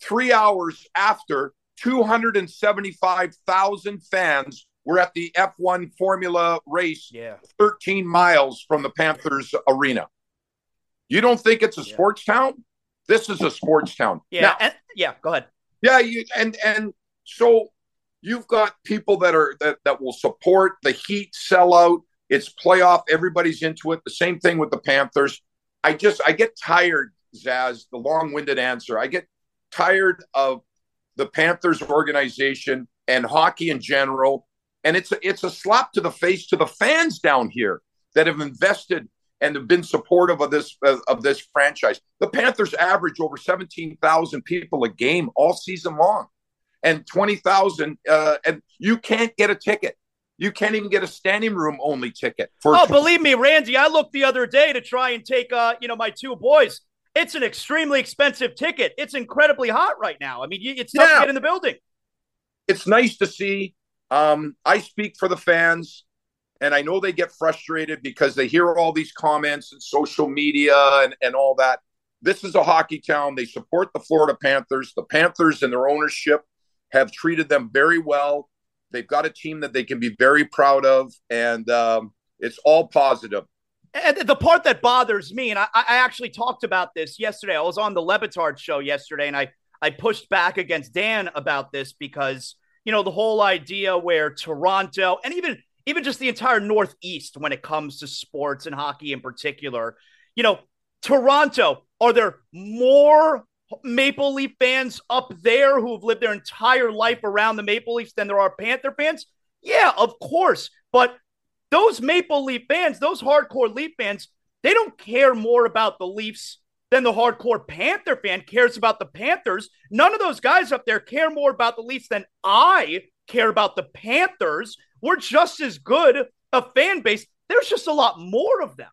Three hours after, 275,000 fans were at the F1 Formula race Yeah. 13 miles from the Panthers arena. You don't think it's a Yeah. sports town? This is a sports town. Yeah. Now, and, yeah. Go ahead. yeah, you and and so you've got people that are that that will support the Heat sellout. It's playoff. Everybody's into it. The same thing with the Panthers. I just I get tired, Zaz. The long-winded answer. I get tired of the Panthers organization and hockey in general, and it's a, it's a slap to the face to the fans down here that have invested and have been supportive of this of, of this franchise. The Panthers average over seventeen thousand people a game all season long, and twenty thousand, uh, and you can't get a ticket. You can't even get a standing room only ticket for. Oh, believe me, Randy, I looked the other day to try and take uh, you know, my two boys. It's an extremely expensive ticket. It's incredibly hot right now. I mean, you- it's tough Yeah. to get in the building. it's nice to see. Um, I speak for the fans, and I know they get frustrated because they hear all these comments and social media and, and all that. This is a hockey town. They support the Florida Panthers. The Panthers and their ownership have treated them very well. They've got a team that they can be very proud of, and um, it's all positive. And the part that bothers me, and I, I actually talked about this yesterday. I was on the Le Batard show yesterday, and I I pushed back against Dan about this because you know the whole idea where Toronto and even even just the entire Northeast, when it comes to sports and hockey in particular, you know, Toronto, are there more Maple Leaf fans up there who have lived their entire life around the Maple Leafs than there are Panther fans? Yeah, of course, but those Maple Leaf fans, those hardcore Leaf fans, they don't care more about the Leafs than the hardcore Panther fan cares about the Panthers. None of those guys up there care more about the Leafs than I care about the Panthers. We're just as good a fan base. There's just a lot more of them.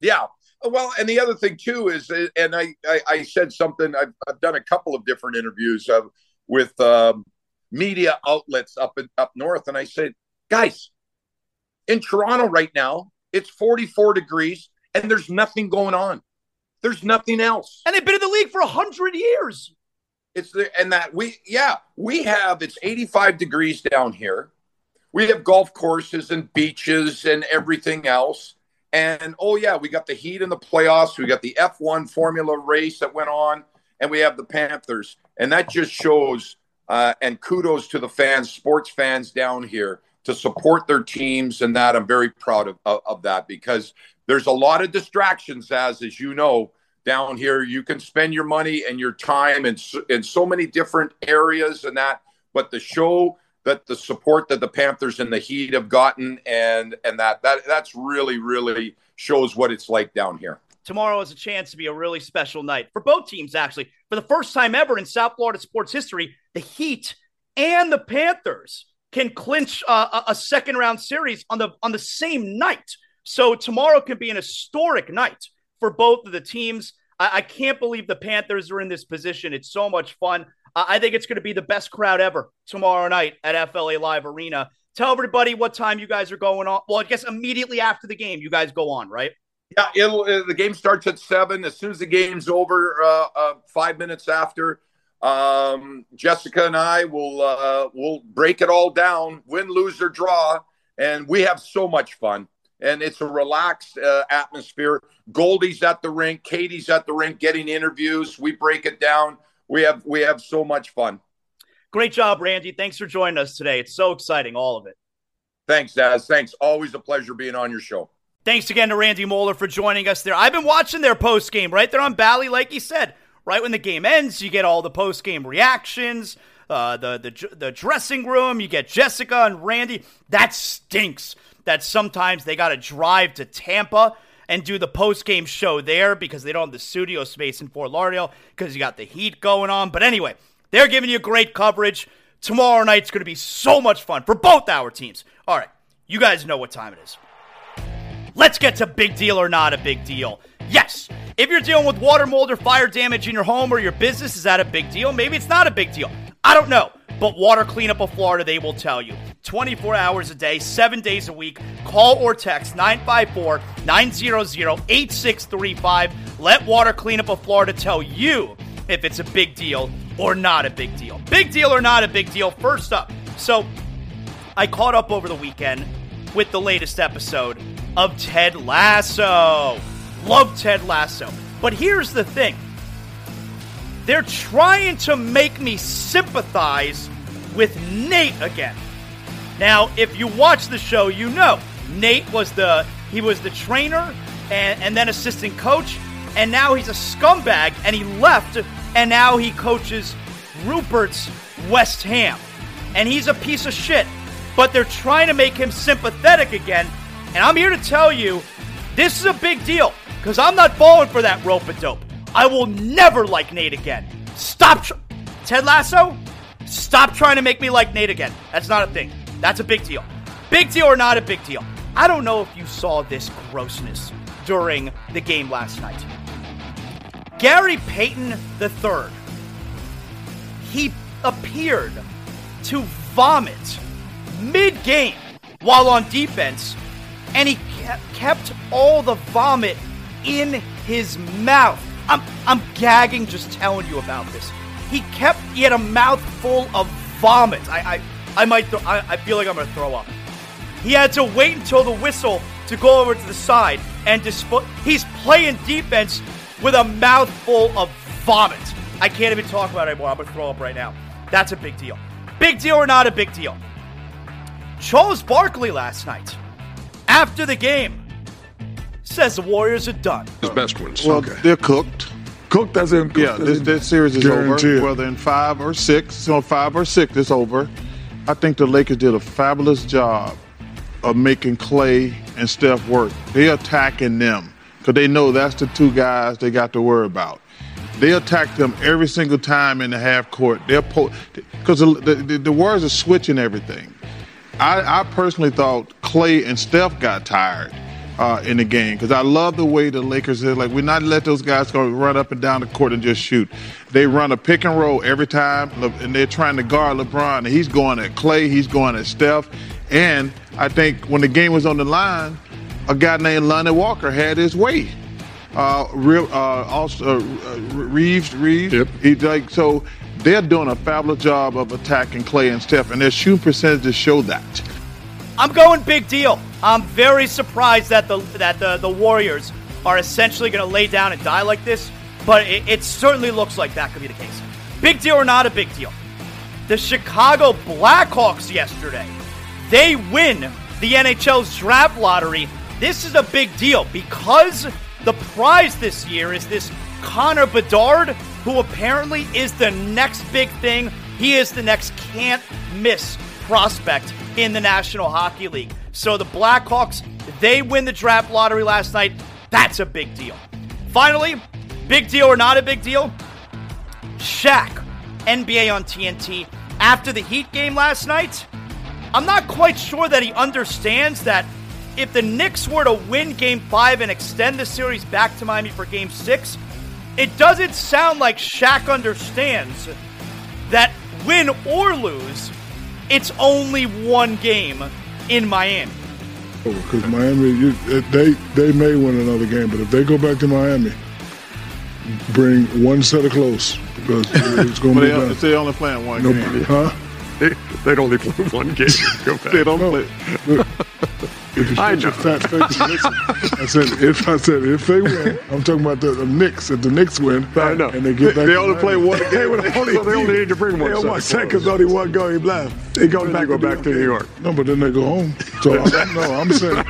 Yeah. Well, and the other thing too is, and I, I, I said something. I've, I've done a couple of different interviews of, with um, media outlets up in, up north, and I said, guys, in Toronto right now, it's 44 degrees, and there's nothing going on. There's nothing else. And they've been in the league for a hundred years. It's the and that we yeah we have it's 85 degrees down here. we have golf courses and beaches and everything else. And oh yeah, we got the Heat in the playoffs. We got the F1 Formula race that went on, and we have the Panthers. And that just shows. Uh, and kudos to the fans, sports fans down here, to support their teams, and that I'm very proud of, of, of that because there's a lot of distractions, as as you know, down here. You can spend your money and your time in in so many different areas, and that. But the show that the support that the Panthers and the Heat have gotten, and and that that that's really really shows what it's like down here. Tomorrow is a chance to be a really special night for both teams. Actually, for the first time ever in South Florida sports history, the Heat and the Panthers can clinch uh, a second round series on the on the same night. So tomorrow can be an historic night for both of the teams. I, I can't believe the Panthers are in this position. It's so much fun. I think it's going to be the best crowd ever tomorrow night at FLA Live Arena. Tell everybody what time you guys are going on. Well, I guess immediately after the game, you guys go on, right? Yeah, uh, the game starts at seven. As soon as the game's over, uh, uh, five minutes after, um, Jessica and I will uh, will break it all down, win, lose, or draw, and we have so much fun. And it's a relaxed uh, atmosphere. Goldie's at the rink, Katie's at the rink, getting interviews. We break it down we have we have so much fun. Great job, Randy. Thanks for joining us today. It's so exciting, all of it. Thanks, Daz. Thanks. Always a pleasure being on your show. Thanks again to Randy Moller for joining us there. I've been watching their post game right there on Bally, like he said. Right when the game ends, you get all the post game reactions, uh, the the the dressing room. You get Jessica and Randy. That stinks. That sometimes they got to drive to Tampa and do the post game show there because they don't have the studio space in Fort Lauderdale because you got the heat going on. But anyway, they're giving you great coverage. Tomorrow night's going to be so much fun for both our teams. All right, you guys know what time it is. Let's get to big deal or not a big deal. Yes, if you're dealing with water, mold, or fire damage in your home or your business, is that a big deal? Maybe it's not a big deal. I don't know. But Water Cleanup of Florida, they will tell you. 24 hours a day, seven days a week. Call or text 954 900 8635. Let Water Cleanup of Florida tell you if it's a big deal or not a big deal. Big deal or not a big deal? First up, so I caught up over the weekend with the latest episode of Ted Lasso. Love Ted Lasso. But here's the thing they're trying to make me sympathize with Nate again. Now, if you watch the show, you know Nate was the he was the trainer and, and then assistant coach, and now he's a scumbag and he left and now he coaches Rupert's West Ham. And he's a piece of shit. But they're trying to make him sympathetic again. And I'm here to tell you, this is a big deal. Because I'm not falling for that rope a dope. I will never like Nate again. Stop. Tr- Ted Lasso, stop trying to make me like Nate again. That's not a thing. That's a big deal. Big deal or not a big deal. I don't know if you saw this grossness during the game last night. Gary Payton III, he appeared to vomit mid game while on defense, and he kept all the vomit in his mouth. I'm I'm gagging just telling you about this. He kept he had a mouthful of vomit. I I, I might th- I, I feel like I'm gonna throw up. He had to wait until the whistle to go over to the side and display. He's playing defense with a mouthful of vomit. I can't even talk about it anymore. I'm gonna throw up right now. That's a big deal. Big deal or not a big deal? Charles Barkley last night after the game says the Warriors are done. His best ones. Well, okay. they're cooked. Cooked as in yeah. This, this series is Guaranteed. over. Whether in five or six, so five or six, it's over. I think the Lakers did a fabulous job of making Clay and Steph work. They're attacking them because they know that's the two guys they got to worry about. They attack them every single time in the half court. They're because po- the, the, the Warriors are switching everything. I, I personally thought Clay and Steph got tired uh, in the game because I love the way the Lakers is like we're not let those guys go run up and down the court and just shoot. They run a pick and roll every time, and they're trying to guard LeBron. And he's going at Clay, he's going at Steph, and I think when the game was on the line, a guy named Lonnie Walker had his way. Uh, real, uh, also uh, Reaves, Reaves. Yep. He like so. They're doing a fabulous job of attacking Clay and Steph, and their shooting percentages show that. I'm going big deal. I'm very surprised that the that the, the Warriors are essentially going to lay down and die like this, but it, it certainly looks like that could be the case. Big deal or not a big deal? The Chicago Blackhawks yesterday, they win the NHL's draft lottery. This is a big deal because the prize this year is this Connor Bedard, who apparently is the next big thing. He is the next can't miss prospect in the National Hockey League. So the Blackhawks, they win the draft lottery last night. That's a big deal. Finally, big deal or not a big deal? Shaq, NBA on TNT, after the Heat game last night, I'm not quite sure that he understands that if the Knicks were to win game five and extend the series back to Miami for game six, it doesn't sound like Shaq understands that win or lose, it's only one game in Miami. Oh, because Miami, you, uh, they they may win another game, but if they go back to Miami, bring one set of clothes because (laughs) it's going to be. They, they only playing one Nobody, game. huh? (laughs) They, they'd only play one game. Go (laughs) back. They don't No. play. You I know. fat face and I said if I said if they win, I'm talking about the, the Knicks. If the Knicks win, I know. and they get back, They to only play one game. (laughs) They only, (laughs) So they only need to bring one. They set one of only one game left. They go back, you go back to New York. No, but then they go home. So (laughs) I'm, no, I'm saying,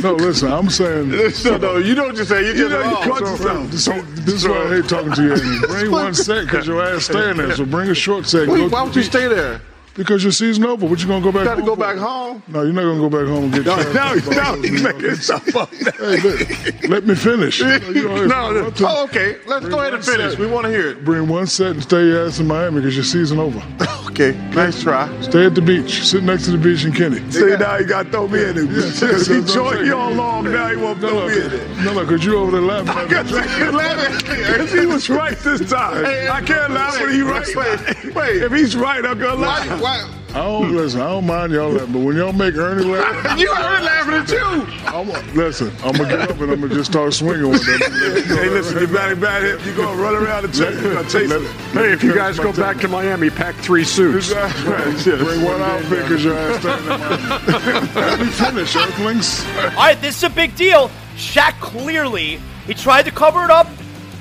no. Listen, I'm saying. No, no, you know what you're saying. You just You know, you oh, caught so- yourself. This, this is why I hate talking to you. Bring one set because your ass staying there. So bring a short set. Wait, why would you stay there? Because your season over. What you gonna go back? You got to home go for? back home. No, you're not gonna go back home and get. No, no, no, he's you making stuff up. Hey, let, let me finish. (laughs) You know, No, no. Oh, okay. Let's go ahead and finish. We want to hear it. Bring one set and stay your ass in Miami because your season over. (laughs) Okay, nice try. Stay at the beach. Sit next to the beach in Kenny. See, now he got to throw me in it. Yeah, (laughs) he joined you all along, now he won't No, throw no, me in it. no, no, because you over there laughing. Because he was right this time. I can't laugh when he's right. Wait. If he's right, I'm going to Why, laugh. Why? I don't listen. I don't mind y'all laughing, but when y'all make Ernie laugh, (laughs) You heard laughing at you. I'm, listen. I'm gonna get up and I'm gonna just start swinging with them. (laughs) Hey, listen, you batting bad hit, you going to run around and chase, you're gonna chase him. Hey, if you guys go back to Miami, pack three suits. Exactly. (laughs) Bring one outfit because your ass standing in Miami. Let me finish, Earthlings. All right, this is a big deal. Shaq clearly he tried to cover it up.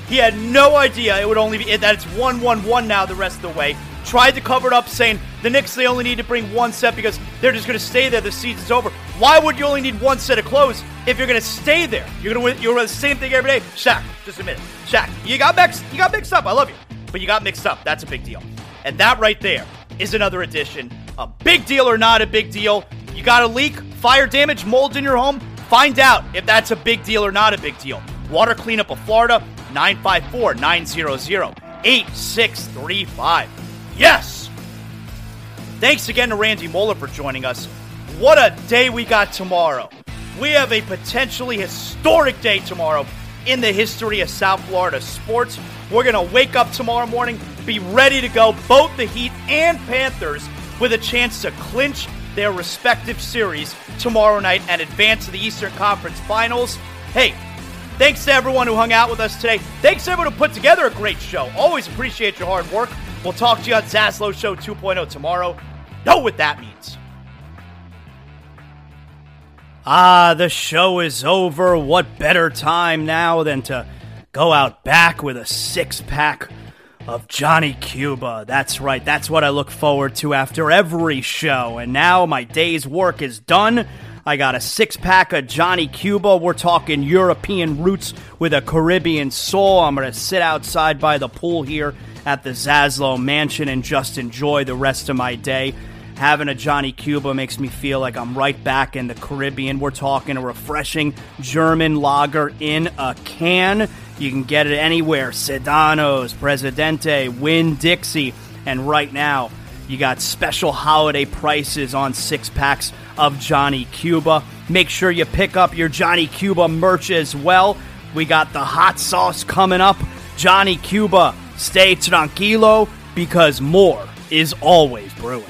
He had no idea it would only be that it's one one one now the rest of the way. Tried to cover it up, saying the Knicks they only need to bring one set because they're just going to stay there. The season's over. Why would you only need one set of clothes if you're going to stay there? You're going to you're the same thing every day. Shaq, just admit it. Shaq, you got mixed. You got mixed up. I love you, but you got mixed up. That's a big deal. And that right there is another addition. A big deal or not a big deal. You got a leak, fire damage, mold in your home. Find out if that's a big deal or not a big deal. Water Cleanup of Florida, 954 900 8635. Yes! Thanks again to Randy Moller for joining us. What a day we got tomorrow. We have a potentially historic day tomorrow in the history of South Florida sports. We're going to wake up tomorrow morning, be ready to go, both the Heat and Panthers, with a chance to clinch their respective series tomorrow night and advance to the Eastern Conference Finals. Hey, Thanks to everyone who hung out with us today. Thanks to everyone who put together a great show. Always appreciate your hard work. We'll talk to you on Zaslow Show 2.0 tomorrow. Know what that means. Ah, the show is over. What better time now than to go out back with a six pack of Johnny Cuba? That's right. That's what I look forward to after every show. And now my day's work is done. I got a six pack of Johnny Cuba. We're talking European roots with a Caribbean soul. I'm going to sit outside by the pool here at the Zaslow Mansion and just enjoy the rest of my day. Having a Johnny Cuba makes me feel like I'm right back in the Caribbean. We're talking a refreshing German lager in a can. You can get it anywhere Sedanos, Presidente, Winn-Dixie, and right now, you got special holiday prices on six packs of Johnny Cuba. Make sure you pick up your Johnny Cuba merch as well. We got the hot sauce coming up. Johnny Cuba, stay tranquilo because more is always brewing.